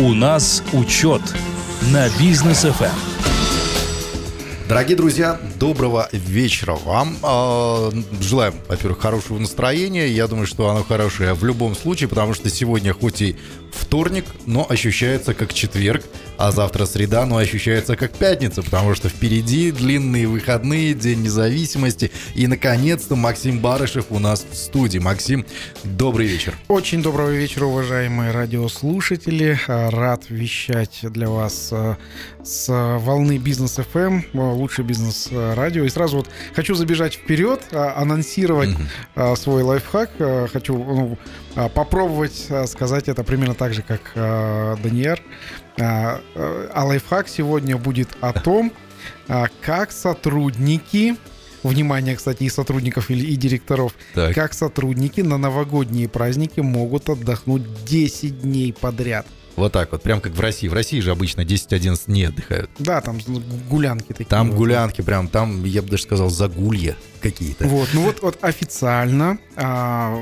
У нас учет на бизнес FM. Дорогие друзья, доброго вечера вам. А, желаем, во-первых, хорошего настроения. Я думаю, что оно хорошее в любом случае, потому что сегодня хоть и вторник, но ощущается как четверг, а завтра среда, но ощущается как пятница, потому что впереди длинные выходные, День независимости. И, наконец-то, Максим Барышев у нас в студии. Максим, добрый вечер. Очень доброго вечера, уважаемые радиослушатели. Рад вещать для вас э, с волны Бизнес FM, э, лучший бизнес-радио. И сразу вот хочу забежать вперед, анонсировать mm-hmm. свой лайфхак. Хочу ну, попробовать сказать это примерно так же, как Даниэр. А, а лайфхак сегодня будет о том, как сотрудники Внимание, кстати, и сотрудников и директоров. Так. Как сотрудники на новогодние праздники могут отдохнуть 10 дней подряд. Вот так вот, прям как в России. В России же обычно 10-11 дней отдыхают. Да, там гулянки такие. Там вот. гулянки прям, там, я бы даже сказал, загулья какие-то. Вот, ну вот, вот официально а,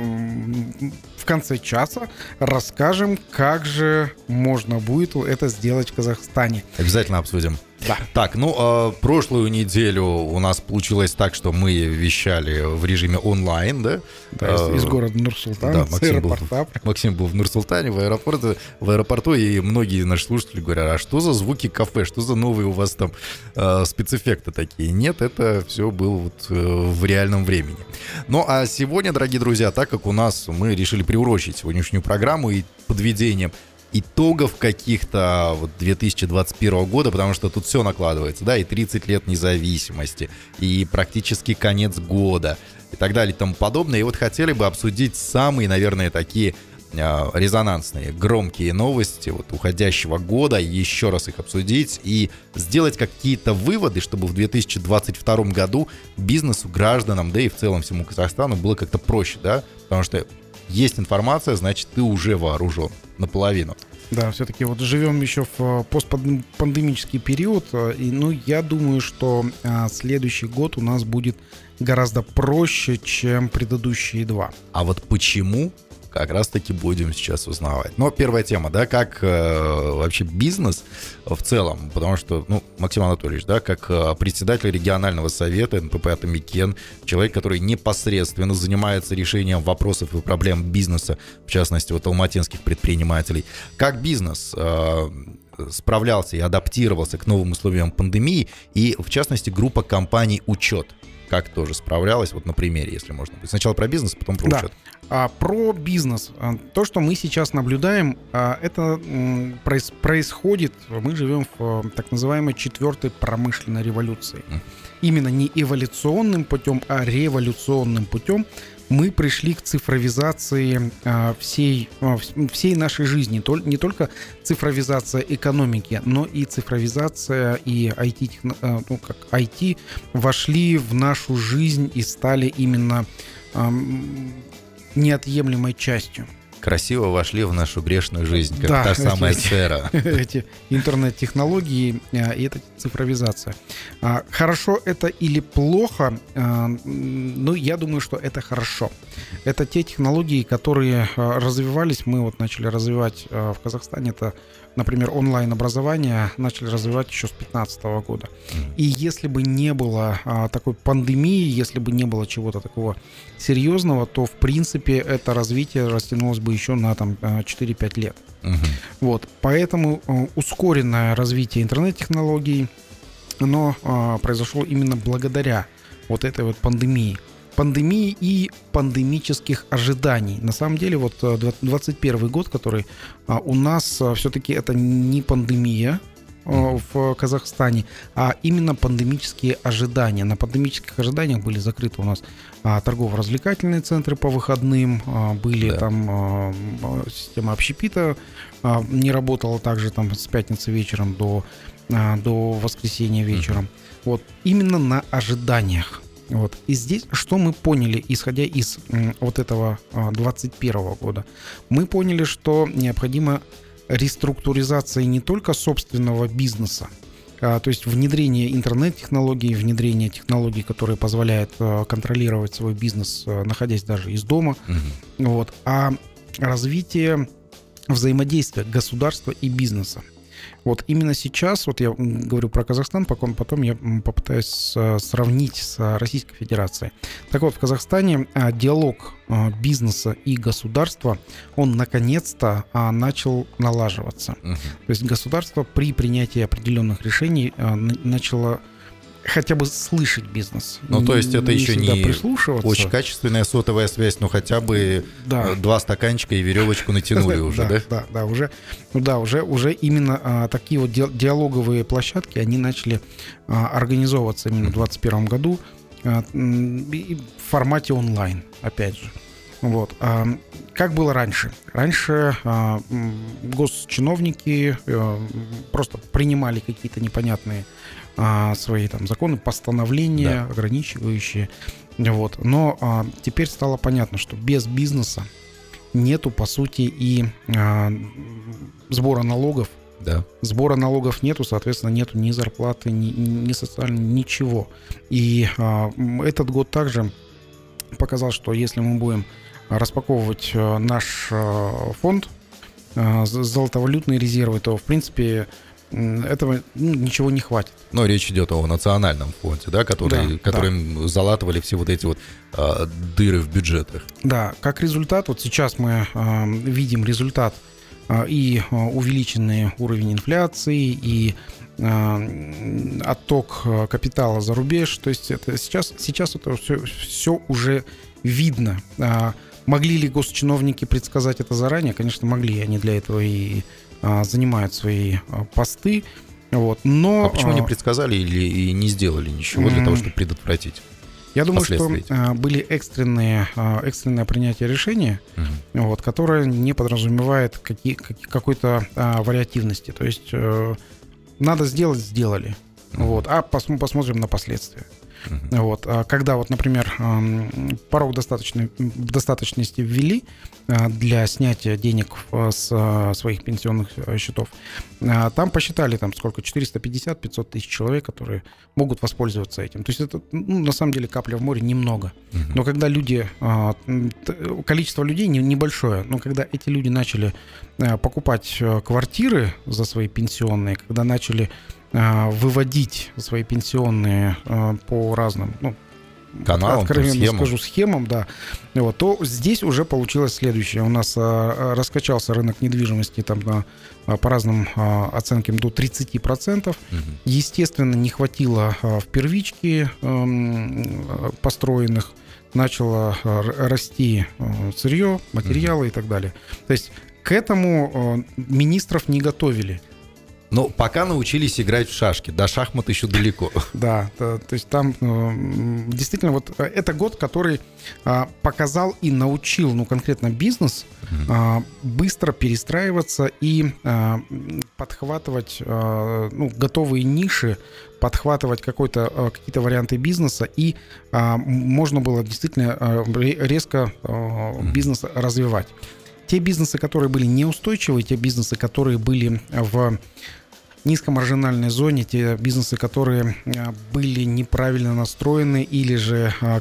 конце часа расскажем, как же можно будет это сделать в Казахстане. Обязательно обсудим. Да. Так, ну, э, прошлую неделю у нас получилось так, что мы вещали в режиме онлайн, да? Да, из, из города Нур-Султан, да, Максим был, Максим был в Нур-Султане, в аэропорту, в аэропорту, и многие наши слушатели говорят, а что за звуки кафе, что за новые у вас там э, спецэффекты такие? Нет, это все было вот э, в реальном времени. Ну, а сегодня, дорогие друзья, так как у нас мы решили приурочить сегодняшнюю программу и подведением итогов каких-то вот 2021 года, потому что тут все накладывается, да, и 30 лет независимости, и практически конец года, и так далее и тому подобное. И вот хотели бы обсудить самые, наверное, такие э, резонансные, громкие новости вот уходящего года, еще раз их обсудить и сделать какие-то выводы, чтобы в 2022 году бизнесу, гражданам, да и в целом всему Казахстану было как-то проще, да, потому что есть информация, значит, ты уже вооружен наполовину. Да, все-таки вот живем еще в э, постпандемический период, э, и ну я думаю, что а, следующий год у нас будет гораздо проще, чем предыдущие два. А вот почему как раз-таки будем сейчас узнавать. Но первая тема, да, как э, вообще бизнес в целом, потому что, ну, Максим Анатольевич, да, как э, председатель регионального совета НПП Атамикен, человек, который непосредственно занимается решением вопросов и проблем бизнеса, в частности, вот алматинских предпринимателей. Как бизнес э, справлялся и адаптировался к новым условиям пандемии, и, в частности, группа компаний «Учет», как тоже справлялась, вот на примере, если можно. Сначала про бизнес, потом про да. учет. А, про бизнес. А, то, что мы сейчас наблюдаем, а, это происходит, мы живем в так называемой четвертой промышленной революции. Именно не эволюционным путем, а революционным путем мы пришли к цифровизации всей, всей нашей жизни. Не только цифровизация экономики, но и цифровизация и IT, ну, как IT вошли в нашу жизнь и стали именно неотъемлемой частью. Красиво вошли в нашу грешную жизнь, как да, та самая эти, сфера. Эти интернет-технологии а, и эта цифровизация. А, хорошо это или плохо? А, ну, я думаю, что это хорошо. Это те технологии, которые развивались, мы вот начали развивать в Казахстане, это например, онлайн-образование начали развивать еще с 2015 года. И если бы не было а, такой пандемии, если бы не было чего-то такого серьезного, то, в принципе, это развитие растянулось бы еще на там, 4-5 а, лет. Угу. Вот, поэтому а, ускоренное развитие интернет-технологий, оно а, произошло именно благодаря вот этой вот пандемии пандемии и пандемических ожиданий. На самом деле, вот 2021 э, год, который а, у нас э, все-таки это не пандемия, э, в Казахстане, а именно пандемические ожидания. На пандемических ожиданиях были закрыты у нас а, торгово-развлекательные центры по выходным, а, были да. там система общепита не работала также там с пятницы вечером до, до воскресенья вечером. Угу. Вот именно на ожиданиях. Вот. И здесь что мы поняли, исходя из вот этого 21 а, года? Мы поняли, что необходима реструктуризация не только собственного бизнеса, а, то есть внедрение интернет-технологий, внедрение технологий, которые позволяют а, контролировать свой бизнес, находясь даже из дома, угу. вот, а развитие взаимодействия государства и бизнеса. Вот именно сейчас, вот я говорю про Казахстан, потом, потом я попытаюсь сравнить с Российской Федерацией. Так вот, в Казахстане а, диалог а, бизнеса и государства, он наконец-то а, начал налаживаться. Угу. То есть государство при принятии определенных решений начало хотя бы слышать бизнес. Ну, то есть это не еще не очень качественная сотовая связь, но хотя бы да. Два стаканчика и веревочку натянули уже, да? Да, да, уже, ну да, уже, уже именно а, такие вот диалоговые площадки, они начали а, организовываться именно в 2021 году а, в формате онлайн, опять же. Вот. А, как было раньше? Раньше а, госчиновники а, просто принимали какие-то непонятные а, свои там законы, постановления, да. ограничивающие. Вот. Но а, теперь стало понятно, что без бизнеса нету, по сути, и а, сбора налогов. Да. Сбора налогов нету, соответственно, нету ни зарплаты, ни, ни социального, ничего. И а, этот год также показал, что если мы будем распаковывать а, наш а, фонд, а, золотовалютные резервы, то, в принципе, этого ну, ничего не хватит. Но речь идет о национальном фонде, да, который, да, которым да. залатывали все вот эти вот а, дыры в бюджетах. Да, как результат, вот сейчас мы а, видим результат а, и а, увеличенный уровень инфляции, и а, отток а, капитала за рубеж. То есть это сейчас, сейчас это все, все уже видно. А, могли ли госчиновники предсказать это заранее? Конечно, могли. Они для этого и а, занимают свои а, посты. Вот. Но, а почему не предсказали или и не сделали ничего для того, чтобы предотвратить? Я думаю, что а, были экстренные, экстренное принятие решения, угу. вот, которое не подразумевает какие, какой-то а, вариативности. То есть э, надо сделать, сделали. Угу. Вот, а пос, посмотрим на последствия. Uh-huh. Вот. А когда вот, например, порог достаточной, достаточности ввели а, для снятия денег с а, своих пенсионных счетов, там посчитали, там сколько, 450-500 тысяч человек, которые могут воспользоваться этим. То есть это, ну, на самом деле, капля в море немного. Uh-huh. Но когда люди, количество людей небольшое, но когда эти люди начали покупать квартиры за свои пенсионные, когда начали выводить свои пенсионные а, по разным, ну, каналам, откровенно схемам. скажу, схемам, да, вот, то здесь уже получилось следующее. У нас а, раскачался рынок недвижимости там на, по разным а, оценкам до 30%. Угу. Естественно, не хватило а, в первичке а, построенных, начало а, расти а, сырье, материалы угу. и так далее. То есть к этому а, министров не готовили. Но пока научились играть в шашки, до шахмат еще далеко. Да, то, то есть там э, действительно вот э, это год, который э, показал и научил, ну конкретно бизнес э, быстро перестраиваться и э, подхватывать ну, готовые ниши, подхватывать какой-то, какие-то варианты бизнеса, и можно было действительно резко бизнес развивать. Те бизнесы, которые были неустойчивы, те бизнесы, которые были в низкомаржинальной зоне, те бизнесы, которые а, были неправильно настроены или же а,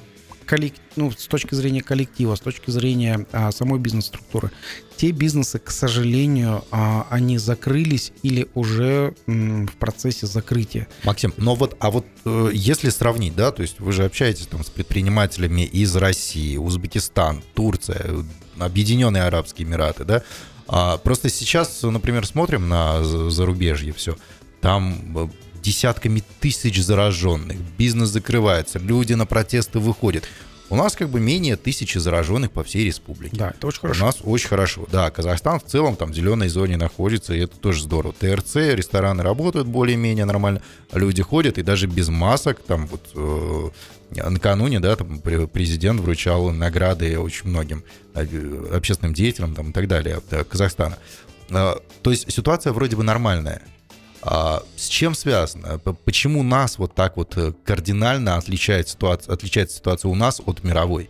ну, с точки зрения коллектива, с точки зрения а, самой бизнес-структуры, те бизнесы, к сожалению, они закрылись или уже в процессе закрытия. Максим, но вот, а вот э, если сравнить, да, то есть вы же общаетесь там с предпринимателями из России, Узбекистан, Турция, Объединенные Арабские Эмираты, да, а, просто сейчас, например, смотрим на зарубежье все, там э, десятками тысяч зараженных, бизнес закрывается, люди на протесты выходят. У нас как бы менее тысячи зараженных по всей республике. Да, это очень хорошо. У нас очень хорошо. Да, Казахстан в целом там в зеленой зоне находится, и это тоже здорово. ТРЦ, рестораны работают более-менее нормально, люди ходят, и даже без масок, там вот э, накануне, да, там президент вручал награды очень многим э, общественным деятелям там, и так далее да, Казахстана. Э, то есть ситуация вроде бы нормальная. А с чем связано? Почему нас вот так вот э, кардинально отличает ситуация, отличается ситуация у нас от мировой?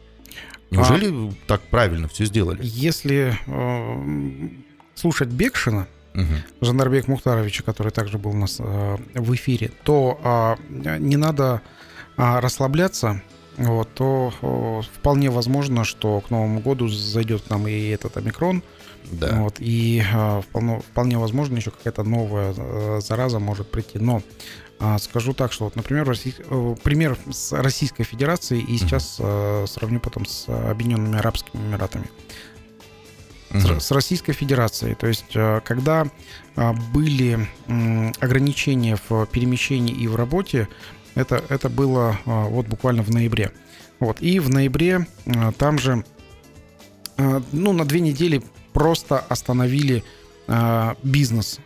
Неужели а, так правильно все сделали? Если э, слушать Бекшина, угу. Жандарбек Мухтаровича, который также был у нас э, в эфире, то э, не надо а, расслабляться, вот, то вполне возможно, что к Новому году зайдет к нам и этот омикрон, Да. Вот, и а, вполне, вполне возможно, еще какая-то новая а, зараза может прийти. Но а, скажу так, что, вот, например, Россий, э, пример с Российской Федерацией, и сейчас а, сравню потом с Объединенными Арабскими Эмиратами. С, Российской Федерацией. То есть, а, когда а, были ограничения в перемещении и в работе, это, это было а, вот буквально в ноябре. Вот. И в ноябре а, там же, а, ну, на две недели просто остановили бизнес.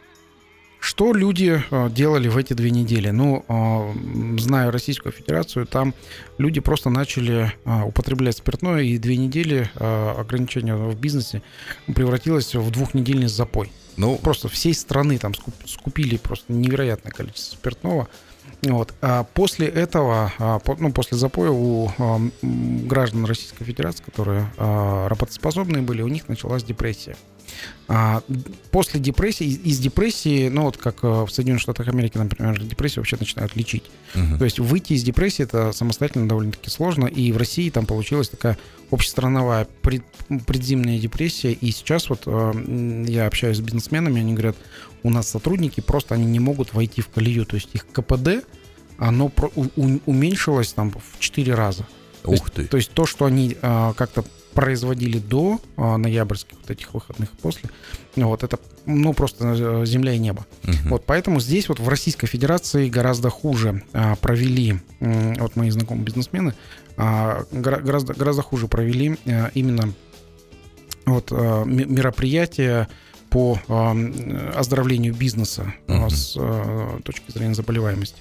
Что люди делали в эти две недели? Ну, зная Российскую Федерацию, там люди просто начали употреблять спиртное, и две недели ограничения в бизнесе превратилось в двухнедельный запой. Ну, Просто всей страны там скуп- скупили просто невероятное количество спиртного. Вот. А после этого, а, ну, после запоя у а, граждан Российской Федерации, которые а, работоспособные были, у них началась депрессия. После депрессии, из- депрессии, ну вот как в Соединенных Штатах Америки, например, депрессию вообще начинают лечить. мгм. То есть выйти из депрессии это самостоятельно довольно-таки сложно. И в России там получилась такая общестрановая пред- предзимняя депрессия. И сейчас вот я общаюсь с бизнесменами, они говорят, у нас сотрудники просто они не могут войти в колею. То есть их КПД, оно уменьшилось там в 4 раза. То есть- Ух ты. То есть то, что они а, как-то производили до а, ноябрьских вот этих выходных и после, вот это, ну, просто э, земля и небо. Мгм. Вот поэтому здесь вот в Российской Федерации гораздо хуже а, провели, вот мои знакомые бизнесмены, а, гора- гораздо, гораздо хуже провели а, именно вот а, ме- мероприятия по а, оздоровлению бизнеса Мгм. с а, точки зрения заболеваемости.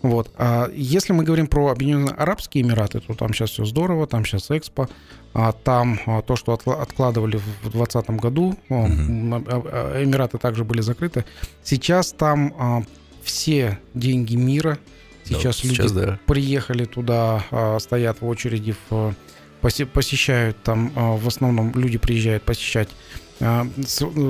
Вот. А если мы говорим про Объединенные Арабские Эмираты, то там сейчас все здорово, там сейчас Экспо, а там то, что откладывали в 2020 году, а, Эмираты также были закрыты. Сейчас там все деньги мира. Да, Сейчас люди сейчас, да. приехали туда, стоят в очереди, в, посещают там, в основном люди приезжают посещать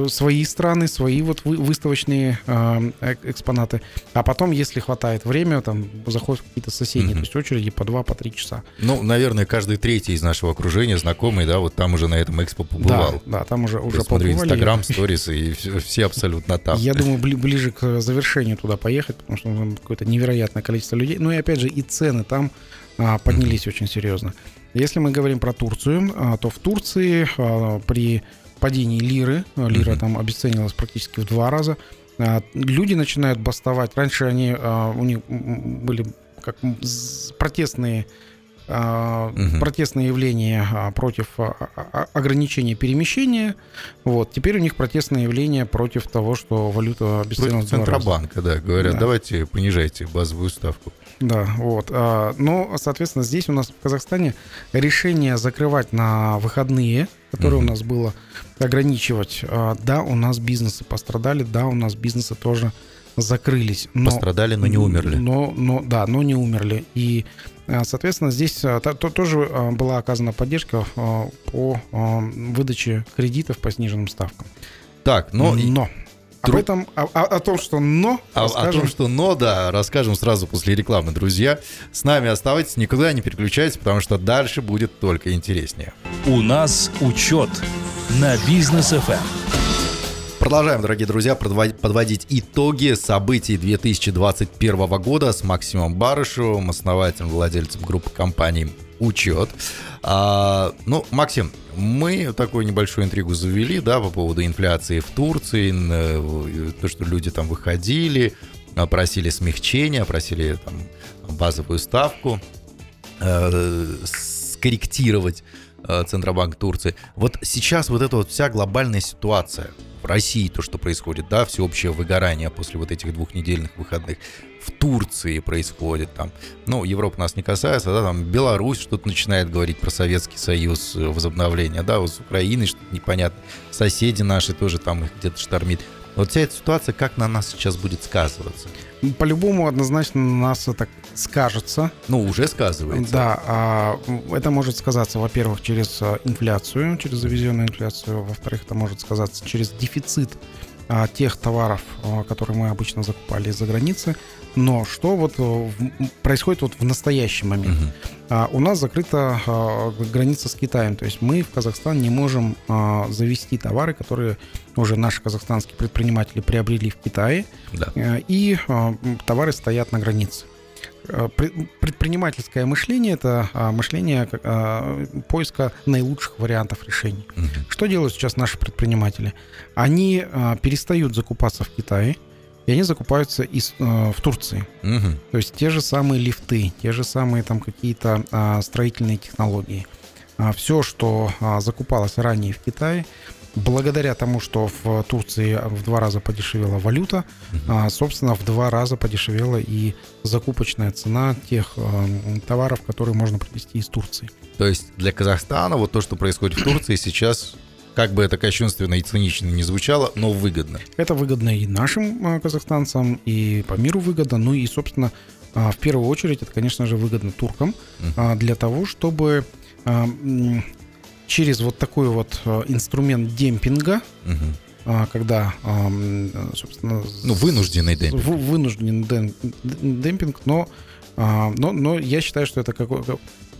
свои страны, свои вот вы- выставочные а, эк- экспонаты. А потом, если хватает времени, там заходят какие-то соседние, Мгм. то есть очереди по два, по три часа. Ну, наверное, каждый третий из нашего окружения, знакомый, да, вот там уже на этом экспо побывал. Да, да, там уже, уже Я смотрю побывали. Инстаграм, сторисы, и все, все абсолютно там. Я думаю, бли- ближе к завершению туда поехать, потому что там какое-то невероятное количество людей. Ну и опять же, и цены там а, поднялись очень серьезно. Если мы говорим про Турцию, а, то в Турции а, при падении лиры, а, лира Мгм. там обесценилась практически в два раза, а, люди начинают бастовать. Раньше они, а, у них были как протестные а, Мгм. протестные явления а, против а, а, ограничения перемещения. Вот. Теперь у них протестные явления против того, что валюта обесценилась Против. Центробанка, да, говорят, Да. давайте понижайте базовую ставку. Да, вот. А, Но, соответственно, здесь у нас в Казахстане решение закрывать на выходные, которое Мгм. у нас было ограничивать, а, да, у нас бизнесы пострадали, да, у нас бизнесы тоже закрылись. Но, Пострадали, но не умерли. Но, но, да, но не умерли. И, а, соответственно, здесь а, то- то- тоже а, была оказана поддержка по выдаче кредитов по сниженным ставкам. Так, но... и- но. Об этом, о, о- о том, что но, А- о том, что но, да, расскажем сразу после рекламы, друзья. С нами оставайтесь, никуда не переключайтесь, потому что дальше будет только интереснее. У нас учет на бизнес. FM. Продолжаем, дорогие друзья, подводить итоги событий 2021 года с Максимом Барышевым, основателем, владельцем группы компаний «Учет». А, ну, Максим, мы такую небольшую интригу завели, да, по поводу инфляции в Турции, э, то, что люди там выходили, просили смягчения, просили там базовую ставку э, скорректировать э, Центробанк Турции. Вот сейчас вот эта вот вся глобальная ситуация в России, то, что происходит, да, всеобщее выгорание после вот этих двухнедельных выходных, в Турции происходит там, ну, Европа нас не касается, да, там Беларусь что-то начинает говорить про Советский Союз, э, возобновление, да, вот с Украиной что-то непонятно, соседи наши тоже там их где-то штормит. Вот вся эта ситуация как на нас сейчас будет сказываться? по-любому однозначно на нас это скажется. Ну, уже сказывается. Да, а, это может сказаться, во-первых, через а, инфляцию, через завезенную инфляцию, во-вторых, это может сказаться через дефицит а, тех товаров, которые мы обычно закупали из-за границы. Но что вот в, происходит вот в настоящий момент? А, у нас закрыта а, граница с Китаем, то есть мы в Казахстан не можем а, завести товары, которые уже наши казахстанские предприниматели приобрели в Китае, Да. Э, и товары стоят на границе. Э, пре- Предпринимательское мышление это мышление поиска наилучших вариантов решений. Мгм. Что делают сейчас наши предприниматели? Они перестают закупаться в Китае, и они закупаются из, э, в Турции. Мгм. То есть те же самые лифты, те же самые там какие-то а, строительные технологии. все, что а, закупалось ранее в Китае, благодаря тому, что в Турции в два раза подешевела валюта, а, собственно, в два раза подешевела и закупочная цена тех а, товаров, которые можно привезти из Турции. То есть для Казахстана вот то, что происходит в Турции сейчас, как бы это кощунственно и цинично не звучало, но выгодно. Это выгодно и нашим а, казахстанцам, и по миру выгодно. Ну и, собственно, а, в первую очередь это, конечно же, выгодно туркам а, для того, чтобы через вот такой вот инструмент демпинга, а, когда, собственно, Ну, вынужденный демпинг. вынужденный дем- демпинг, но, но, но я считаю, что это какой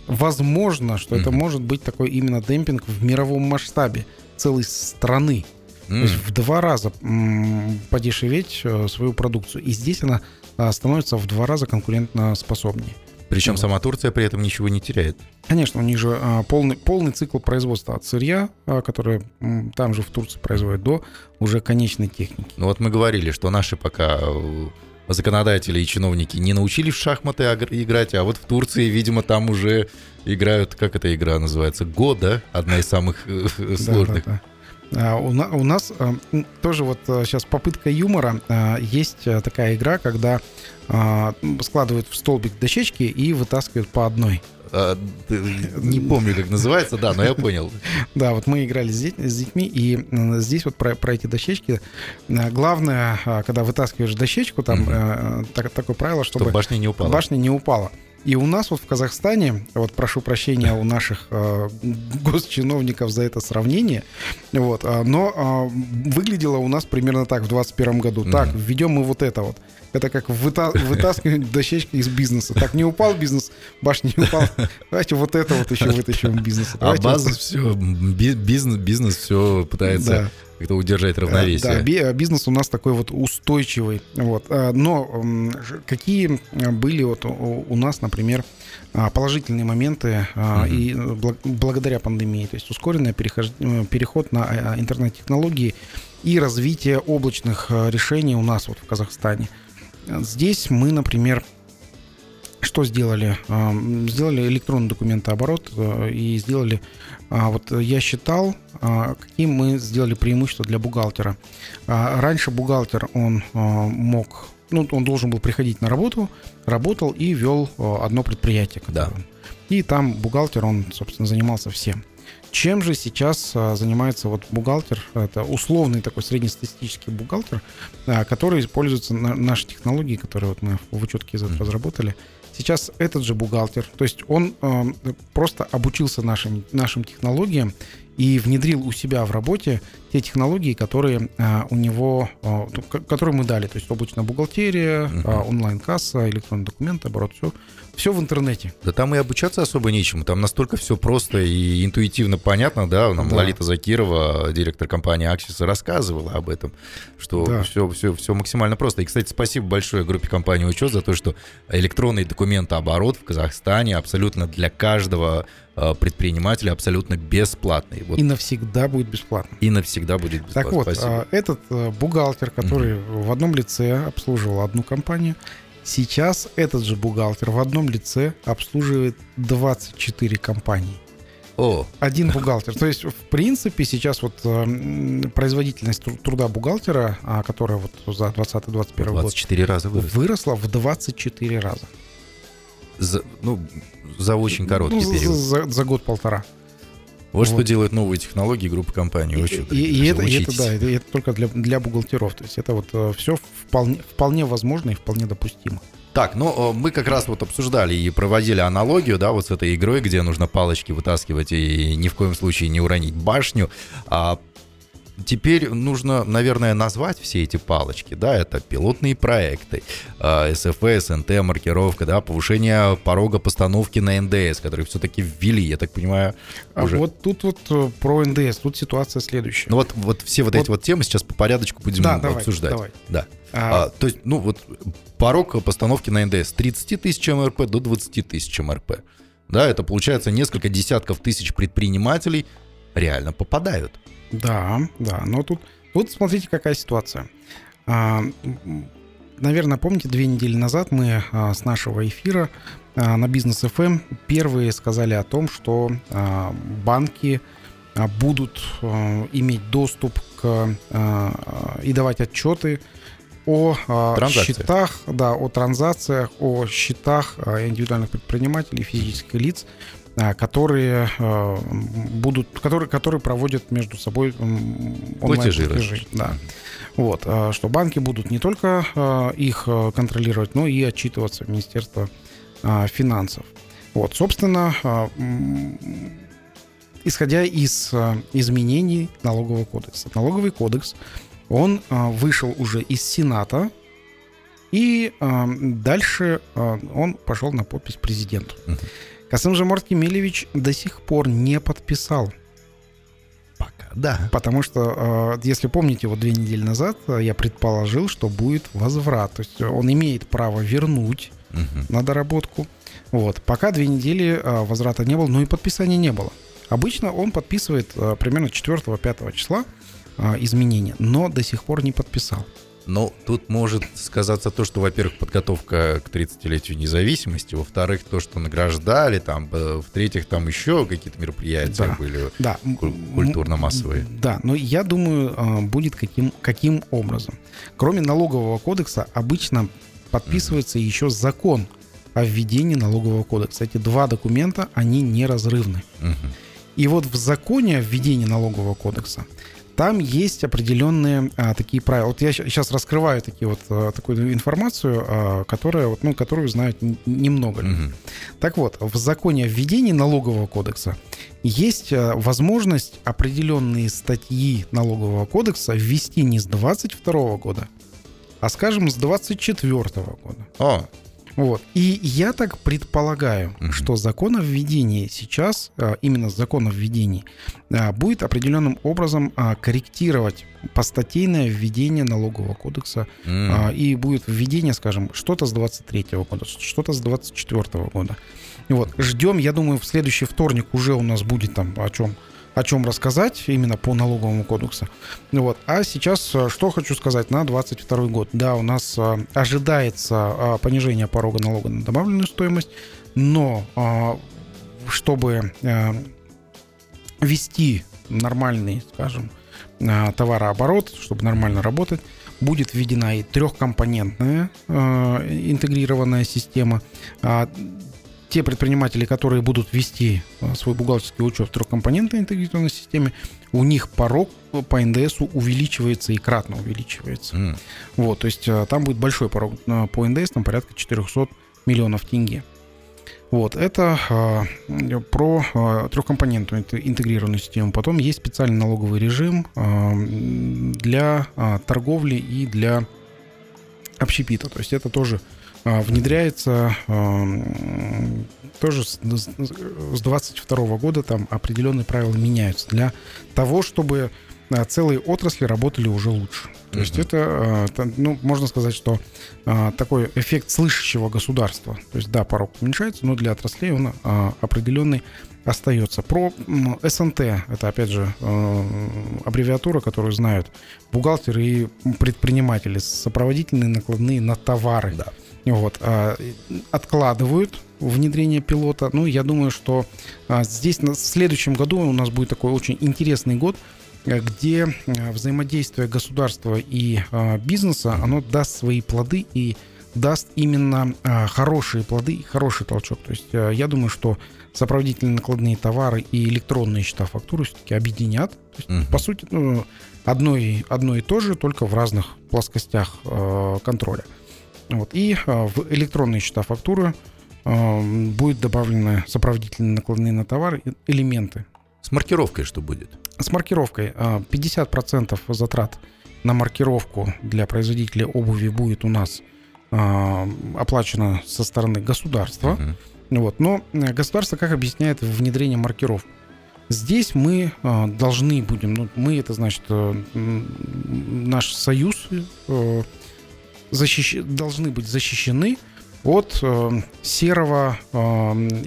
возможно, что это Мгм. может быть такой именно демпинг в мировом масштабе целой страны. То М. есть в два раза подешеветь э, свою продукцию. И здесь она а, становится в два раза конкурентно способнее. Причем вот. сама Турция при этом ничего не теряет. Конечно, у них же а, полный, полный цикл производства от сырья, а, которое там же в Турции производят, до уже конечной техники. Ну вот мы говорили, что наши пока э, законодатели и чиновники не научились в шахматы играть, а вот в Турции, видимо, там уже играют, как эта игра называется, Года, одна из самых э, Да, сложных. да, да. А, у, на- у нас а, м, тоже вот сейчас попытка юмора. Есть такая игра, когда складывают в столбик дощечки и вытаскивают по одной. А, не помню, как называется, да, но я понял. Да, вот мы играли с, дет- с детьми, и здесь вот про, эти дощечки. А, Главное, а, когда вытаскиваешь дощечку, там э, такое правило, Чтобы башня не упала. башня не упала. И у нас вот в Казахстане, вот прошу прощения у наших э, госчиновников за это сравнение, вот, а, но а, выглядело у нас примерно так в 2021 году. Мгм. Так, введем мы вот это вот. Это как выта- вытаскивать дощечки из бизнеса. Так, не упал бизнес, башня не упала. Давайте вот это вот еще вытащим из бизнеса. А база все, бизнес, бизнес все пытается как-то удержать Э, равновесие. Да, би- бизнес у нас такой вот устойчивый. Вот. А, Но какие э, были вот у нас, например, положительные моменты Мгм. и э, бла- благодаря пандемии, то есть ускоренный э, переход на интернет-технологии и развитие облачных э, решений у нас вот в Казахстане. Э, Здесь мы, например, что сделали? А, Сделали электронный документооборот э, и сделали, а, вот я считал, а, какие мы сделали преимущества для бухгалтера. Раньше бухгалтер, он мог, ну, он должен был приходить на работу, работал и вел одно предприятие. Да. И там бухгалтер, он, собственно, занимался всем. Чем же сейчас а, занимается вот бухгалтер? Это условный такой среднестатистический бухгалтер, а, который используется на наши технологии, которые вот мы в учетке из Мгм. разработали. Сейчас этот же бухгалтер, то есть он а, просто обучился нашим, нашим технологиям и внедрил у себя в работе те технологии, которые а, у него, а, ко- которые мы дали, то есть облачная бухгалтерия, Мгм. а, онлайн-касса, электронный документ, оборот, все, все в интернете. Да там и обучаться особо нечему. Там настолько все просто и интуитивно понятно, да. Нам Да. Лолита Закирова, директор компании Axis, рассказывала об этом, что Да. все, все, все максимально просто. И, кстати, спасибо большое группе компании Учет за то, что электронный документооборот в Казахстане абсолютно для каждого э, предпринимателя абсолютно бесплатный. Вот И навсегда будет бесплатно. и навсегда будет бесплатно. Так вот, Спасибо. а, этот э, бухгалтер, который в одном лице обслуживал одну компанию, сейчас этот же бухгалтер в одном лице обслуживает 24 компании. О, Один бухгалтер. То есть, в принципе, сейчас вот э, производительность тру- труда бухгалтера, а, которая вот за 2020-2021 год 24 раза вырос. выросла в 24 раза. За, ну, за очень короткий Ну, период. За, за год-полтора. Вот, что делают новые технологии группы компаний. И, и- и это, и это, да, это, это только для, для бухгалтеров. То есть это вот все вполне, вполне возможно и вполне допустимо. Так, ну э, мы как раз вот обсуждали и проводили аналогию, да, вот с этой игрой, где нужно палочки вытаскивать и ни в коем случае не уронить башню. А теперь нужно, наверное, назвать все эти палочки, да, это пилотные проекты, э, СФ, СНТ, маркировка, да, повышение порога постановки на НДС, который все-таки ввели, я так понимаю, А уже. вот тут вот э, про НДС, тут ситуация следующая. Ну вот, вот все вот, Вот- эти вот темы сейчас по порядочку будем Да, давай, обсуждать. давай. Да. А, А, то есть, ну вот порог постановки на НДС с 30 тысяч МРП до 20 тысяч МРП. Да, это получается несколько десятков тысяч предпринимателей реально попадают. Да, да, но тут, тут смотрите, какая ситуация. А, наверное, помните, две недели назад мы а, с нашего эфира а, на Бизнес ФМ первые сказали о том, что а, банки а, будут а, иметь доступ к а, и давать отчеты о а, счетах, да, о транзакциях, о счетах а, индивидуальных предпринимателей, физических лиц, а, которые а, будут, которые, которые проводят между собой Платежи онлайн-платежи. Да. Вот, а, что банки будут не только их контролировать, но и отчитываться в Министерство финансов. Вот, собственно, исходя из изменений налогового кодекса. Налоговый кодекс, он вышел уже из Сената, и дальше он пошел на подпись президенту. Мгм. Касым Жомарт Кемелевич до сих пор не подписал Пока, да. Потому что, э, если помните, вот две недели назад э, я предположил, что будет возврат. То есть он имеет право вернуть Мгм. на доработку. Вот. Пока две недели э, возврата не было, но и подписания не было. Обычно он подписывает примерно 4-5 числа изменения, но до сих пор не подписал. Но тут может сказаться то, что, во-первых, подготовка к 30-летию независимости, во-вторых, то, что награждали, там, в-третьих, там еще какие-то мероприятия Да. были Да. куль- культурно-массовые. Да, но я думаю, э, будет каким, каким образом. Кроме налогового кодекса, обычно подписывается еще закон о введении налогового кодекса. Эти два документа, они неразрывны. Мгм. И вот в законе о введении налогового кодекса там есть определенные а, такие правила. Вот я сейчас раскрываю такие вот, а, такую информацию, а, которая, вот, ну, которую знают немного. Мгм. Так вот, в законе о введении налогового кодекса есть э, возможность определенные статьи налогового кодекса ввести не с 22 года, а, скажем, с 24 года. О, Вот. И я так предполагаю, Мгм. что закон о введении сейчас, э, именно закон о введении, э, будет определенным образом а, корректировать постатейное введение налогового кодекса а, и будет введение, скажем, что-то с 23 года, что-то с 24 года. Вот, ждем, я думаю, в следующий вторник уже у нас будет там о чем о чем рассказать именно по налоговому кодексу. Вот. А сейчас э, что хочу сказать на 22 год. Да, у нас э, ожидается э, понижение порога налога на добавленную стоимость, но чтобы вести нормальный, скажем, товарооборот, чтобы нормально работать, будет введена и трехкомпонентная интегрированная система. А, те предприниматели, которые будут вести э, свой бухгалтерский учет в трехкомпонентной интегрированной системе, у них порог по НДСу увеличивается и кратно увеличивается. М. Вот, то есть э, там будет большой порог э, по НДС, там порядка 400 миллионов тенге. Вот, это э, про э, трехкомпонентную инте- интегрированную систему. Потом есть специальный налоговый режим э, для э, торговли и для общепита. То есть это тоже внедряется э, м, тоже с, с 22 года там определенные правила меняются для того, чтобы э, целые отрасли работали уже лучше. То есть это, ну, можно сказать, что такой эффект слышащего государства. То есть, да, порог уменьшается, но для отраслей он определенный остается. Про СНТ, это, опять же, аббревиатура, которую знают бухгалтеры и предприниматели, сопроводительные накладные на товары. Да. Вот, а, откладывают внедрение пилота. Ну, я думаю, что а, здесь на- в следующем году у нас будет такой очень интересный год, э, где э, взаимодействие государства и а, бизнеса, оно даст свои плоды и даст именно хорошие плоды и хороший толчок. То есть э, я думаю, что сопроводительные накладные товары и электронные счета фактуры все-таки объединят. То есть, Мгм. по сути, ну, одно и, одно и то же, только в разных плоскостях э, контроля. Вот. И э, в электронные счета фактуры э, будет добавлены сопроводительные накладные на товары и элементы. С маркировкой что будет? С маркировкой. а, 50% затрат на маркировку для производителя обуви будет у нас а, оплачено со стороны государства. Мгм. Вот. Но э, государство как объясняет внедрение маркировок? Здесь мы должны будем, ну, мы это значит э, наш союз э, защищ- должны быть защищены от э, серого э,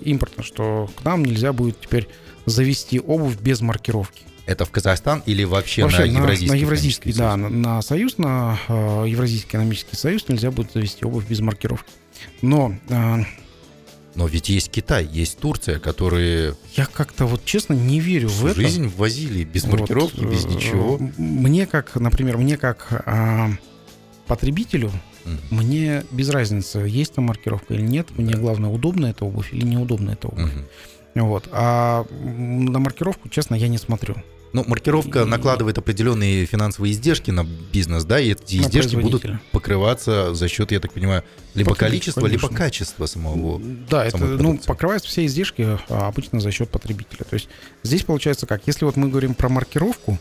импорта, что к нам нельзя будет теперь завести обувь без маркировки. Это в Казахстан или вообще, Вообще на Евразийский? на Евразийский, да, на, на союз, на э, Евразийский экономический союз нельзя будет завести обувь без маркировки. Но э, Но ведь есть Китай, есть Турция, которые я как-то вот честно не верю в это. жизнь возили без Вот, маркировки, без э, ничего. Мне как, например, мне как а, потребителю, Мгм. мне без разницы, есть там маркировка или нет. Мне Да. главное, удобна эта обувь или неудобна эта обувь. Мгм. Вот. А на маркировку, честно, я не смотрю. Ну, маркировка И- накладывает определенные финансовые издержки на бизнес, да, и эти На издержки будут покрываться за счет, я так понимаю, либо количества, либо конечно. качества самого. Да, это ну, продукции. покрываются все издержки а, обычно за счет потребителя. То есть здесь получается как? Если вот мы говорим про маркировку,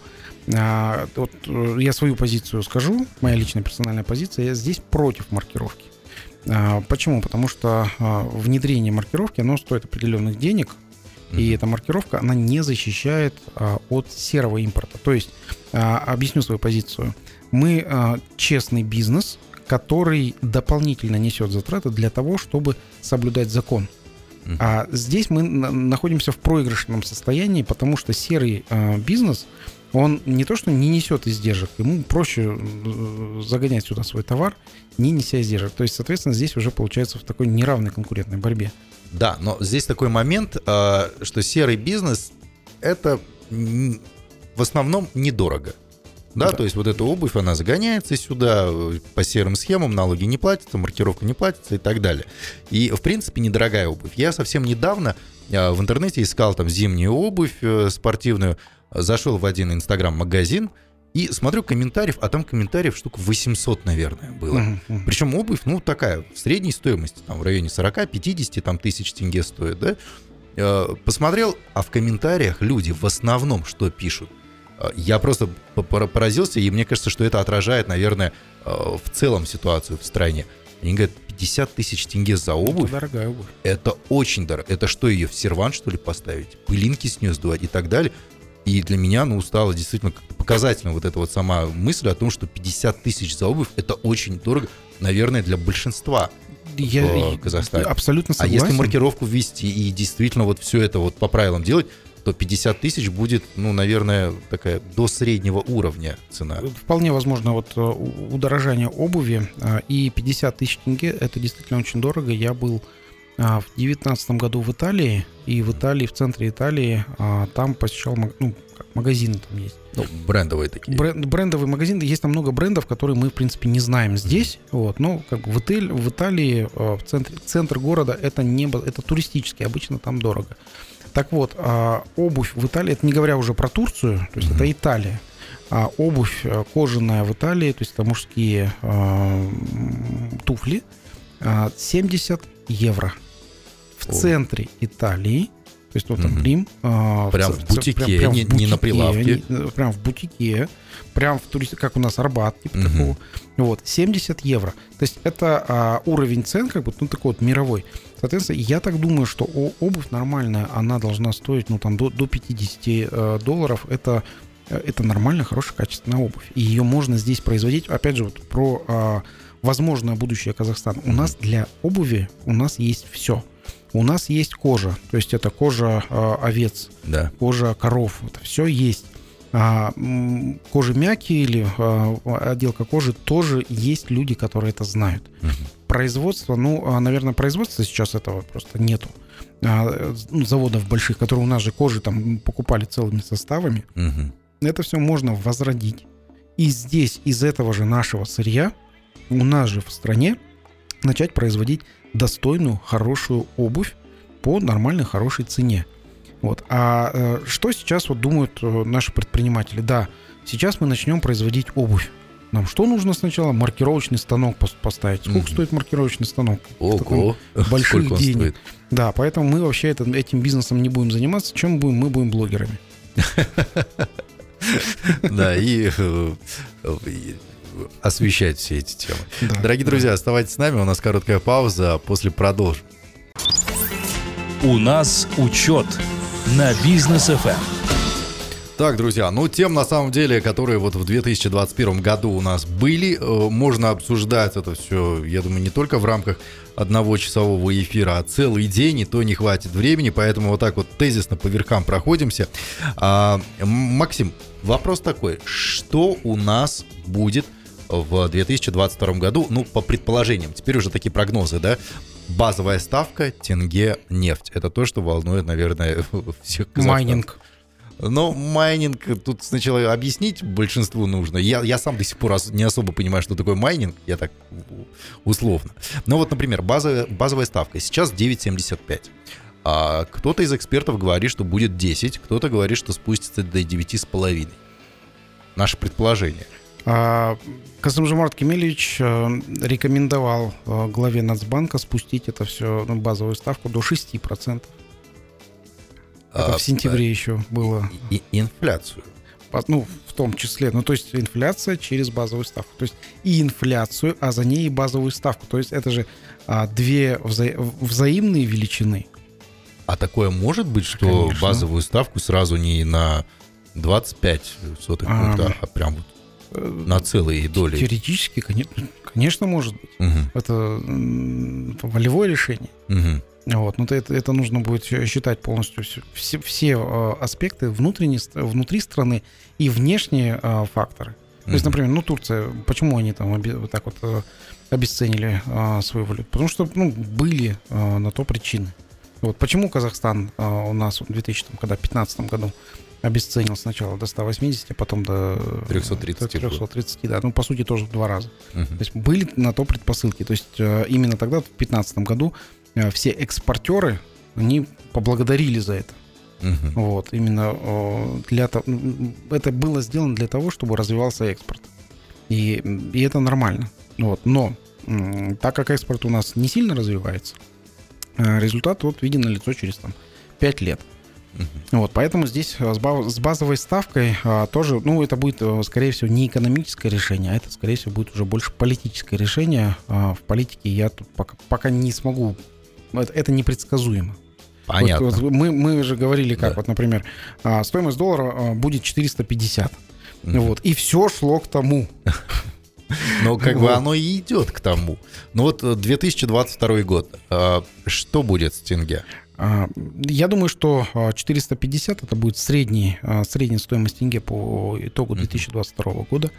а, вот э, я свою позицию скажу, моя личная персональная позиция, я здесь против маркировки. А, Почему? Потому что а, внедрение маркировки, оно стоит определенных денег, и эта маркировка, она не защищает а, от серого импорта. То есть, а, объясню свою позицию. Мы а, честный бизнес, который дополнительно несет затраты для того, чтобы соблюдать закон. А здесь мы на- находимся в проигрышном состоянии, потому что серый бизнес, он не то что не несет издержек, ему проще э, загонять сюда свой товар, не неся издержек. То есть, соответственно, здесь уже получается в такой неравной конкурентной борьбе. Да, но здесь такой момент, а, что серый бизнес это в основном недорого. Да, Да. то есть вот эта обувь, она загоняется сюда э, по серым схемам, налоги не платятся, маркировка не платится и так далее. И, в принципе, недорогая обувь. Я совсем недавно а, в интернете искал там зимнюю обувь э, спортивную, зашел в один инстаграм-магазин и смотрю комментариев, а там комментариев штук 800, наверное, было. Мгм. Причем обувь, ну, такая, в средней стоимости, там, в районе 40-50 там, тысяч тенге стоит, да? Э, Посмотрел, а в комментариях люди в основном что пишут? Э, Я просто по- пора- поразился, и мне кажется, что это отражает, наверное, э, в целом ситуацию в стране. Они говорят, 50 тысяч тенге за обувь, Это дорогая обувь. это очень дорого. Это что, ее в сервант, что ли, поставить? Пылинки с нее сдувать и так далее? И для меня, ну, стало действительно показательно вот эта вот сама мысль о том, что 50 тысяч за обувь – это очень дорого, наверное, для большинства. Я в и- Казахстане. абсолютно А согласен. если маркировку ввести и действительно вот все это вот по правилам делать, то 50 тысяч будет, ну, наверное, такая до среднего уровня цена. Вполне возможно, вот э, удорожание обуви э, и 50 тысяч тенге это действительно очень дорого. Я был а, в девятнадцатом году в Италии, и в Италии, в центре Италии, а, там посещал ну, магазины там есть. Ну, брендовые такие. Бренд- брендовый магазин, есть там много брендов, которые мы, в принципе, не знаем здесь. Вот, но как бы в, Италии, в Италии, э, в центре, центр города, это не это туристически, обычно там дорого. Так вот, а, обувь в Италии, это не говоря уже про Турцию, то есть Мгм. это Италия. А обувь э, кожаная в Италии, то есть это мужские а, м, туфли, а, 70 евро. В центре Италии, то есть вот там Мгм. Рим. а, Прям в бутике, не- не на прилавке. не- э, прям в бутике, прям в турист, как у нас Арбат, типа такого. Вот, 70 евро. То есть это а, уровень цен, как бы, ну, такой вот мировой. Соответственно, я так думаю, что обувь нормальная, она должна стоить, ну, там, до, до 50 э, долларов. Это, э, это нормальная, хорошая, качественная обувь. И ее можно здесь производить. Опять же, вот про а, возможное будущее Казахстана. У нас для обуви, у нас есть все. У нас есть кожа, то есть это кожа а, овец, Да. кожа коров, это все есть. А, кожи мягкие или а, отделка кожи тоже есть люди, которые это знают. Мгм. Производство, ну, а, наверное, производства сейчас этого просто нету. А, э, ну, заводов больших, которые у нас же кожи там покупали целыми составами. Мгм. Это все можно возродить. И здесь из этого же нашего сырья у нас же в стране начать производить достойную, хорошую обувь по нормальной, хорошей цене. Вот. А э, что сейчас вот думают э, наши предприниматели? Да, сейчас мы начнем производить обувь. Нам что нужно сначала? Маркировочный станок пос- поставить. Сколько Мгм. стоит маркировочный станок? Ого. больших Сколько денег. стоит? Да, поэтому мы вообще это- этим бизнесом не будем заниматься. Чем будем? Мы будем блогерами. Да, и э, и освещать все эти темы. Да, Дорогие да. друзья, оставайтесь с нами, у нас короткая пауза, а после продолжим. У нас учет на бизнес ФМ. Так, друзья, ну тем на самом деле, которые вот в 2021 году у нас были, э, можно обсуждать это все, я думаю, не только в рамках одного часового эфира, а целый день, и то не хватит времени, поэтому вот так вот тезисно по верхам проходимся. А, Максим, вопрос такой, что у нас будет в 2022 году, ну, по предположениям, теперь уже такие прогнозы, да, базовая ставка тенге нефть. Это то, что волнует, наверное, всех казахстанцев. Майнинг. Ну, майнинг, тут сначала объяснить большинству нужно. Я, я сам до сих пор не особо понимаю, что такое майнинг, я так условно. Ну вот, например, базовая, базовая ставка сейчас 9,75. А кто-то из экспертов говорит, что будет 10, кто-то говорит, что спустится до 9,5. Наше предположение. А, Касым-Жомарт Кемелевич э, рекомендовал э, главе Нацбанка спустить это все, ну, базовую ставку до 6%. Это А, в сентябре еще было. И, и инфляцию. Ну, в том числе. Ну, то есть инфляция через базовую ставку. То есть и инфляцию, а за ней и базовую ставку. То есть это же а, две вза- взаимные величины. А такое может быть, что Конечно. базовую ставку сразу не на 25 сотых А. пункта, а прям вот Э, на целые доли? Теоретически, конечно, конечно, может быть. Мгм, Это волевое решение. мгм. Вот, но это, это нужно будет считать полностью все, все, э, аспекты внутренней, внутри страны и внешние э, факторы. То есть, например, ну Турция, почему они там вот так вот э, обесценили э, свою валюту? Потому что ну, были на то причины. Вот почему Казахстан у нас в 2015 году обесценил сначала до 180, а потом до 330 до 330, да, ну по сути тоже в два раза. Мгм. То есть были на то предпосылки. То есть э, именно тогда, в 2015 году, э, все экспортеры, они поблагодарили за это. Мгм. Вот, именно э, для того, это было сделано для того, чтобы развивался экспорт. И, и это нормально. Вот, но так как экспорт у нас не сильно развивается, э, результат вот виден на лицо через там 5 лет. Вот, поэтому здесь э, с ба- с базовой ставкой а, тоже, ну, это будет, э, скорее всего, не экономическое решение, а это, скорее всего, будет уже больше политическое решение. А, В политике я тут пока, пока не смогу, это, это непредсказуемо. Понятно. Вот, вот мы, мы же говорили, как Да. вот, например, а, стоимость доллара будет 450. Мгм. Вот, и все шло к тому. Но как бы оно и идет к тому. Ну вот э, 2022 год. э, Что будет с тенге? А, Я думаю, что а, 450 это будет средний, а, средняя стоимость тенге по итогу Мгм. 2022 года.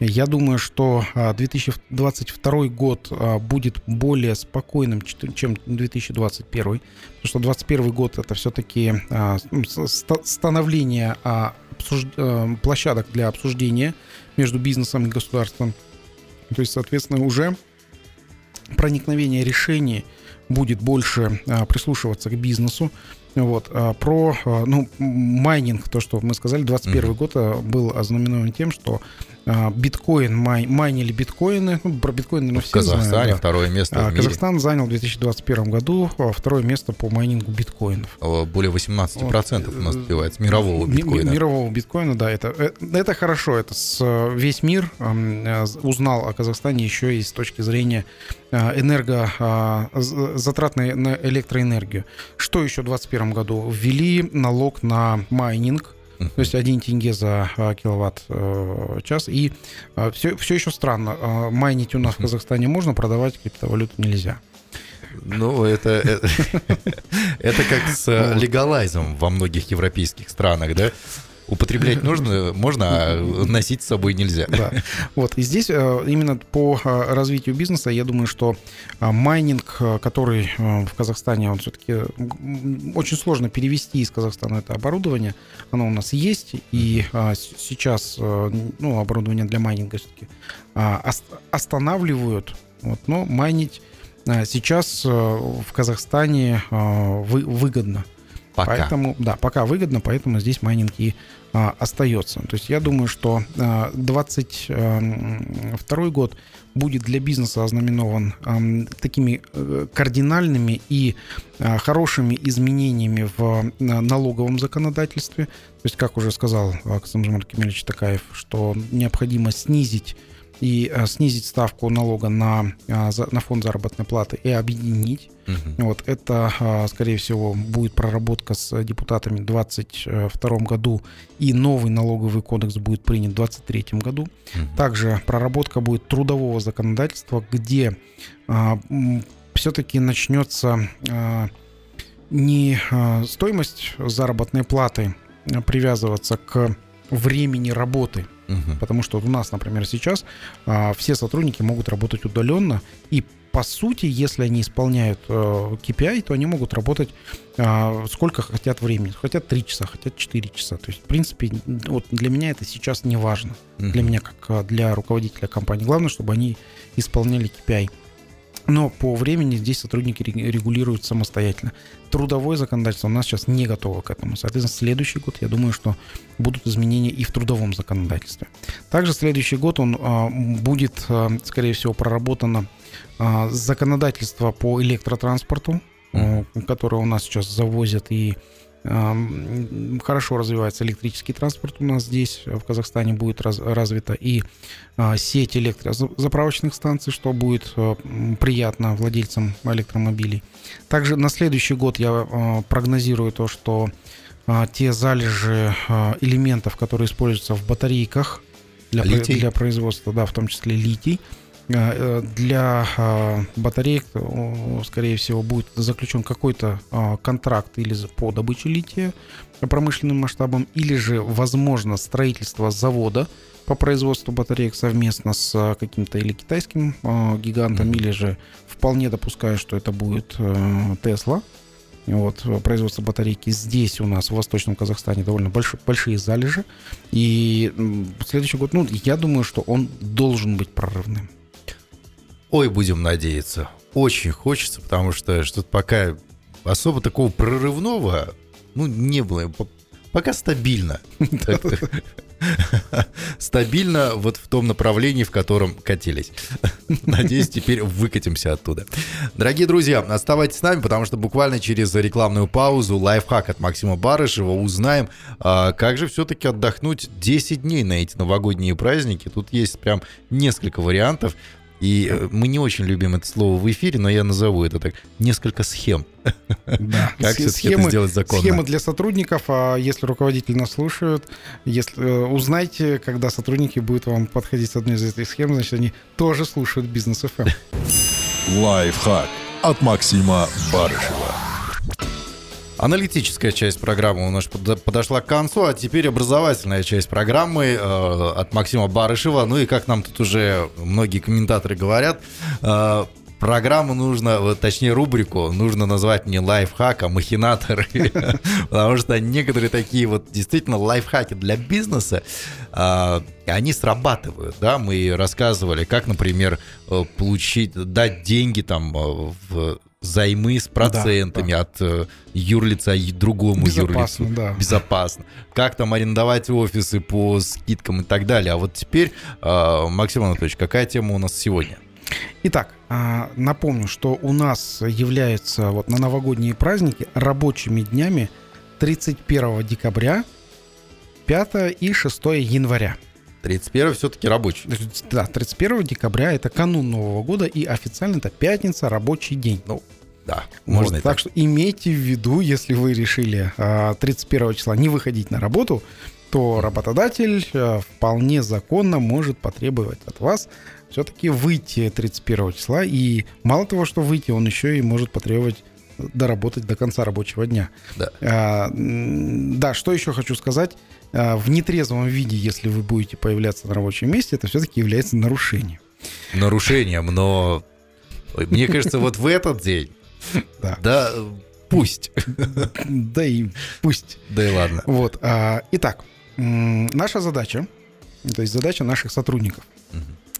Я думаю, что а, 2022 год а, будет более спокойным, чем 2021. Потому что 2021 год это все-таки становление а, обсуж- а, площадок для обсуждения между бизнесом и государством. То есть, соответственно, уже проникновение решений будет больше а, прислушиваться к бизнесу. Вот. а, про а, ну, майнинг, то, что мы сказали, 2021 Мгм. год был ознаменован тем, что биткоин, май, майнили биткоины. Ну, про биткоин, наверное, В все знают, Казахстане да. второе место А, в мире. Казахстан занял в 2021 году а, второе место по майнингу биткоинов. Э, Более 18% у нас Вот, добивается мирового Ми- ми- биткоина. Мирового биткоина, да, это, э, это хорошо. Это с, э, весь мир э, узнал о Казахстане еще и с точки зрения э, энерго, а, з- затратной на электроэнергию. Что еще в 2021 году? Ввели налог на майнинг. То есть 1 тенге за а, киловатт э, час. И все, все еще странно. а, Майнить у нас в. Казахстане можно, продавать криптовалюту нельзя. Ну, это, это, это как с э, Вот. легалайзом во многих европейских странах, да? Употреблять нужно, можно, а носить с собой нельзя. Да. Вот. И здесь э, именно по э, развитию бизнеса, я думаю, что э, майнинг, который в Казахстане, он все-таки очень сложно перевести из Казахстана это оборудование. Оно у нас есть, и сейчас ну, оборудование для майнинга все-таки останавливают. Вот, но майнить сейчас в Казахстане вы- выгодно. Пока. Поэтому, да, пока выгодно, поэтому здесь майнинг и а, остается. То есть я думаю, что а, 22 год будет для бизнеса ознаменован эм, такими э, кардинальными и э, хорошими изменениями в э, налоговом законодательстве. То есть, как уже сказал Александр Кемельевич Такаев, что необходимо снизить и а, снизить ставку налога на, а, на фонд заработной платы и объединить. Угу. Вот это, а, скорее всего, будет проработка с депутатами в 2022 году, и новый налоговый кодекс будет принят в 2023 году. Угу. Также проработка будет трудового законодательства, где все-таки начнется не стоимость заработной платы привязываться к времени работы, Угу. Потому что у нас, например, сейчас а, все сотрудники могут работать удаленно, и по сути, если они исполняют э, KPI, то они могут работать э, сколько хотят времени. Хотят 3 часа, хотят 4 часа. То есть, в принципе, вот для меня это сейчас не важно. Uh-huh. Для меня, как а, для руководителя компании. Главное, чтобы они исполняли KPI. Но по времени здесь сотрудники регулируют самостоятельно. Трудовое законодательство у нас сейчас не готово к этому. Соответственно, следующий год, я думаю, что будут изменения и в трудовом законодательстве. Также следующий год он а, будет, а, скорее всего, проработано а, законодательство по электротранспорту, которое у нас сейчас завозят и Хорошо развивается электрический транспорт у нас здесь, в Казахстане будет раз, развита и а, сеть электрозаправочных станций, что будет а, приятно владельцам электромобилей. Также на следующий год я а, прогнозирую то, что те залежи элементов, которые используются в батарейках для, для производства, да, в том числе литий, Э, для а, батареек, скорее всего, будет заключен какой-то а, контракт или по добыче лития промышленным масштабам, или же, возможно, строительство завода по производству батареек совместно с а, каким-то или китайским гигантом, mm-hmm. или же вполне допускаю, что это будет Тесла. Вот, производство батарейки здесь у нас, в Восточном Казахстане, довольно больш, большие залежи. И следующий год, ну, я думаю, что он должен быть прорывным. Ой, будем надеяться. Очень хочется, потому что что-то пока особо такого прорывного, ну, не было. Пока стабильно. Стабильно вот в том направлении, в котором катились. Надеюсь, теперь выкатимся оттуда. Дорогие друзья, оставайтесь с нами, потому что буквально через рекламную паузу лайфхак от Максима Барышева узнаем, а, как же все-таки отдохнуть 10 дней на эти новогодние праздники. Тут есть прям несколько вариантов. И э, мы не очень любим это слово в эфире, но я назову это так. Несколько схем. Да. Как все-таки это сделать законно? Схемы для сотрудников, а если руководитель нас слушает, если, э, узнайте, когда сотрудники будут вам подходить с одной из этих схем, значит, они тоже слушают бизнес FM. Эм. Лайфхак от Максима Барышева. Аналитическая часть программы у нас подошла к концу, а теперь образовательная часть программы э, от Максима Барышева. Ну и как нам тут уже многие комментаторы говорят, э, программу нужно, точнее рубрику нужно назвать не лайфхак, а махинаторы, потому что некоторые такие вот действительно лайфхаки для бизнеса, а, они срабатывают, да, мы рассказывали, как, например, э, получить, дать деньги там в займы с процентами да, да. от э, юрлица другому Безопасно, юрлицу. Да. Безопасно. Как там арендовать офисы по скидкам и так далее. А вот теперь, э, Максим Анатольевич, какая тема у нас сегодня? Итак, э, напомню, что у нас являются вот на новогодние праздники рабочими днями 31 декабря, 5 и 6 января. 31 все-таки рабочий. Да, 31 декабря это канун Нового года, и официально это пятница, рабочий день. Ну, да, можно вот, так. Так что имейте в виду, если вы решили 31 а, числа не выходить на работу, то работодатель а, вполне законно может потребовать от вас все-таки выйти 31 числа. И мало того, что выйти, он еще и может потребовать доработать до конца рабочего дня. Да. А, да, что еще хочу сказать. А, в нетрезвом виде, если вы будете появляться на рабочем месте, это все-таки является нарушением. Нарушением, но мне кажется, вот в этот день, да, да пусть. Да и пусть. Да и ладно. Вот. А, итак, наша задача, то есть задача наших сотрудников,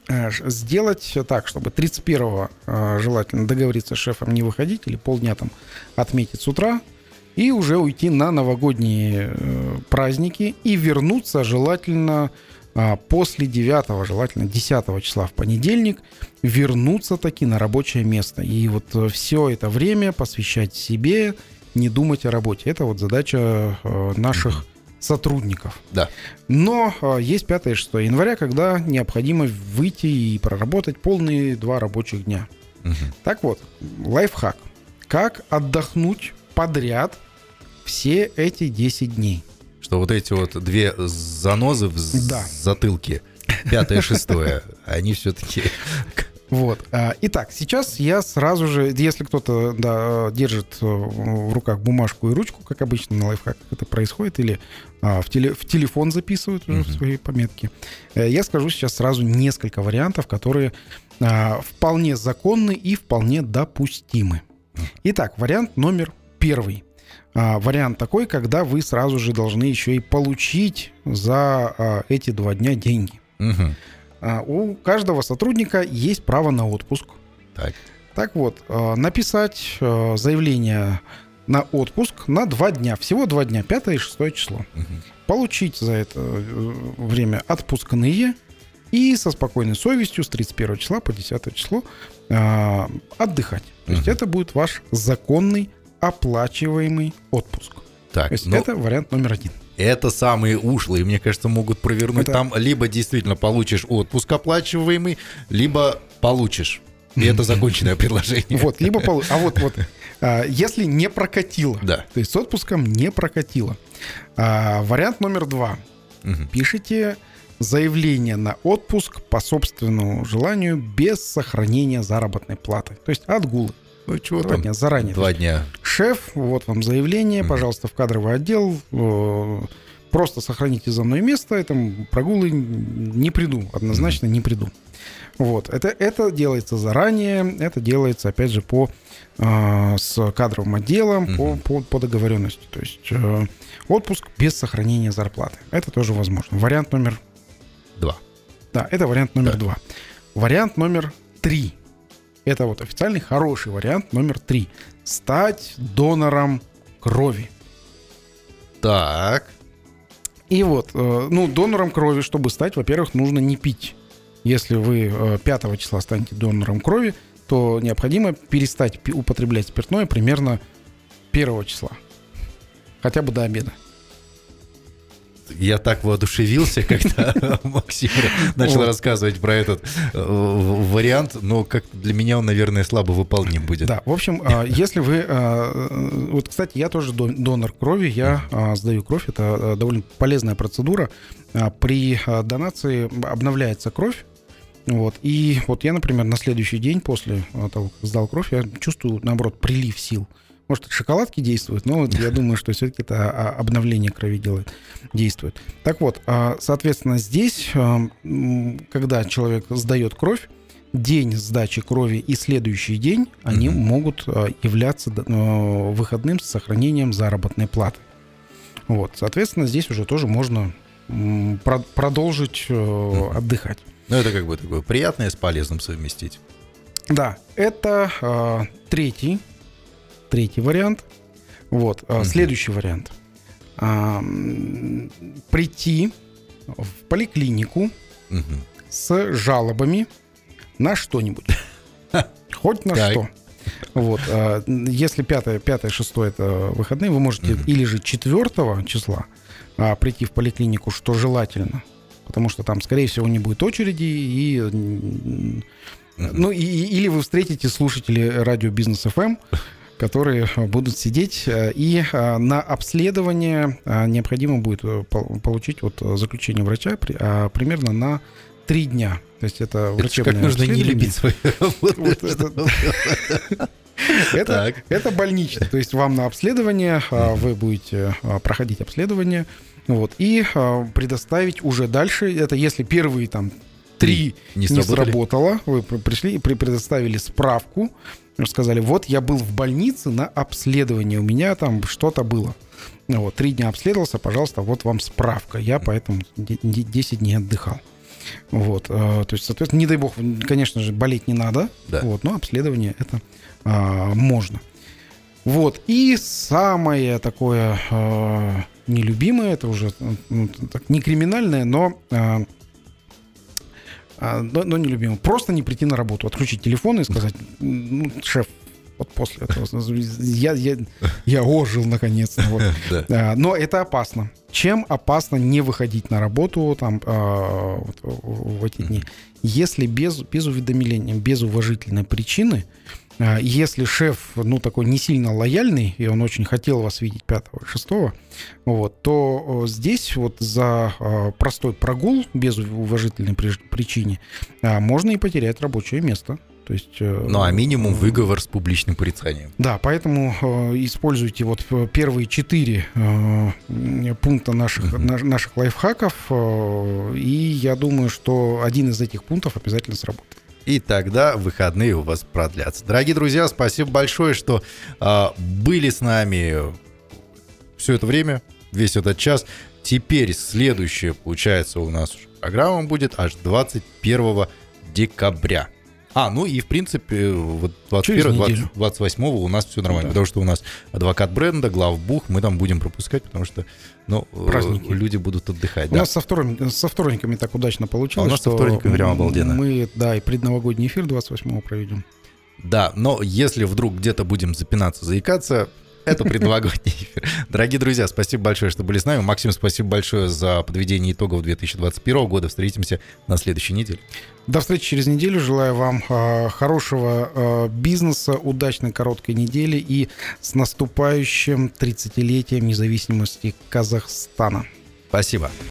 э, сделать так, чтобы 31-го э, желательно договориться с шефом не выходить или полдня там отметить с утра, и уже уйти на новогодние э, праздники и вернуться желательно а, после 9, желательно 10 числа в понедельник, вернуться таки на рабочее место. И вот э, все это время посвящать себе, не думать о работе. Это вот задача э, наших сотрудников. Да. Но есть 5 и 6 января, когда необходимо выйти и проработать полные два рабочих дня. Мгм. Так вот, лайфхак. Как отдохнуть подряд все эти 10 дней? Что вот эти вот две занозы в Да. затылке, пятое, шестое, они все-таки... Вот. а, Итак, сейчас я сразу же, если кто-то да, держит э, в руках бумажку и ручку, как обычно на лайфхаках это происходит, или а, в, теле- в телефон записывают уже Мгм. свои пометки, э, я скажу сейчас сразу несколько вариантов, которые а, вполне законны и вполне допустимы. Итак, вариант номер первый. А, Вариант такой, когда вы сразу же должны еще и получить за а, эти два дня деньги. А, У каждого сотрудника есть право на отпуск. Так. Так вот, написать заявление на отпуск на два дня, всего два дня, 5 и 6 число. Мгм. Получить за это э, время отпускные и со спокойной совестью с 31 числа по 10 число отдыхать. То есть Мгм. это будет ваш законный оплачиваемый отпуск. Так, То есть ну, это вариант номер один. это самые ушлые, мне кажется, могут провернуть. Это- Там либо действительно получишь отпуск оплачиваемый, либо получишь. И это законченное предложение. Вот, либо полу- А вот, вот, а, если не прокатило, Да. то есть с отпуском не прокатило. А, вариант номер два. Пишите заявление на отпуск по собственному желанию без сохранения заработной платы. То есть отгулы. Ну, чего Два там? дня заранее. Два дня. Шеф, вот вам заявление, пожалуйста, в кадровый отдел. э, Просто сохраните за мной место, и там прогулы не приду, однозначно не приду. Вот, это, это делается заранее, это делается, опять же, по, э, с кадровым отделом, по, по, по договоренности. То есть э, отпуск без сохранения зарплаты. Это тоже возможно. Вариант номер Два. да, это вариант номер Да. два. Вариант номер три. Это вот официальный хороший вариант номер три. Стать донором крови. Так. И вот, э, ну, донором крови, чтобы стать, во-первых, нужно не пить. Если вы э, 5 числа станете донором крови, то необходимо перестать употреблять спиртное примерно 1 числа. Хотя бы до обеда. Я так воодушевился, когда Максим начал рассказывать про этот э, вариант, но как для меня он, наверное, слабо выполним будет. Да, в общем, а, если вы... а, Вот, кстати, я тоже дон- донор крови, я а, сдаю кровь. Это довольно полезная процедура. При донации обновляется кровь. Вот. И вот я, например, на следующий день после того, как сдал кровь, я чувствую, наоборот, прилив сил. Может, шоколадки действуют, но вот я думаю, что все-таки это а, обновление крови делает, действует. Так вот, а, соответственно, здесь, а, когда человек сдает кровь, день сдачи крови и следующий день, они Мгм. могут являться выходным с сохранением заработной платы. Вот, соответственно, здесь уже тоже можно продолжить Мгм. отдыхать. Ну, это как бы такое приятное с полезным совместить. Да, это э, третий, третий вариант. Вот, Мгм. следующий вариант. А, прийти в поликлинику Мгм. с жалобами на что-нибудь. Хоть на Так. что. Вот, а, если 5, 5 6 это выходные, вы можете или же 4 числа а, прийти в поликлинику, что желательно, потому что там, скорее всего, не будет очереди, и, ну, и, и- или вы встретите слушателей радио Бизнес ФМ, которые а, будут сидеть, а, и а, на обследование необходимо будет э, пол- получить вот э, заключение врача а, примерно на три дня. То есть это Это врачебное как нужно не любить свою работу. Это- Это, Так. это больничный. То есть вам на обследование, а, вы будете а, проходить обследование, вот, и предоставить уже дальше, это если первые там три Не не сработали? сработало, вы при- пришли и предоставили справку, сказали, вот я был в больнице на обследовании, у меня там что-то было. Вот, три дня обследовался, пожалуйста, вот вам справка. Я поэтому де- де- 10 дней отдыхал. Вот, э, то есть, соответственно, не дай бог, конечно же, болеть не надо, Да. вот, но обследование это а, можно. Вот, и самое такое а, нелюбимое, это уже ну, так, не криминальное, но а, но, но нелюбимым. Просто не прийти на работу, отключить телефон и сказать, ну, шеф, вот после этого я, я, я ожил наконец-то. Вот. Да. А, но это опасно. Чем опасно не выходить на работу там, а, вот, в эти дни? Если без, без уведомления, без уважительной причины, а, если шеф, ну, такой не сильно лояльный, и он очень хотел вас видеть 5 6 вот, то здесь вот за а, простой прогул без уважительной причине а, можно и потерять рабочее место. То есть, э, ну, а минимум выговор с публичным порицанием. Да, поэтому э, используйте вот э, первые четыре э, пункта наших, uh-huh. наших лайфхаков, э, и я думаю, что один из этих пунктов обязательно сработает и тогда выходные у вас продлятся. Дорогие друзья, спасибо большое, что э, были с нами все это время, весь этот час. Теперь следующая, получается, у нас программа будет аж 21 декабря. А, ну и в принципе, вот 21 28 у нас все нормально, да. потому что у нас адвокат бренда, главбух, мы там будем пропускать, потому что ну, э, Праздники. люди будут отдыхать. У да. нас со, вторник, со вторниками так удачно получилось. А у нас со вторниками прям обалденно. Мы, да, и предновогодний эфир 28 проведем. Да, но если вдруг где-то будем запинаться, заикаться, это предновогодний эфир. Дорогие друзья, спасибо большое, что были с нами. Максим, спасибо большое за подведение итогов 2021 года. Встретимся на следующей неделе. До встречи через неделю. Желаю вам э, хорошего э, бизнеса, удачной короткой недели и с наступающим 30-летием независимости Казахстана. Спасибо.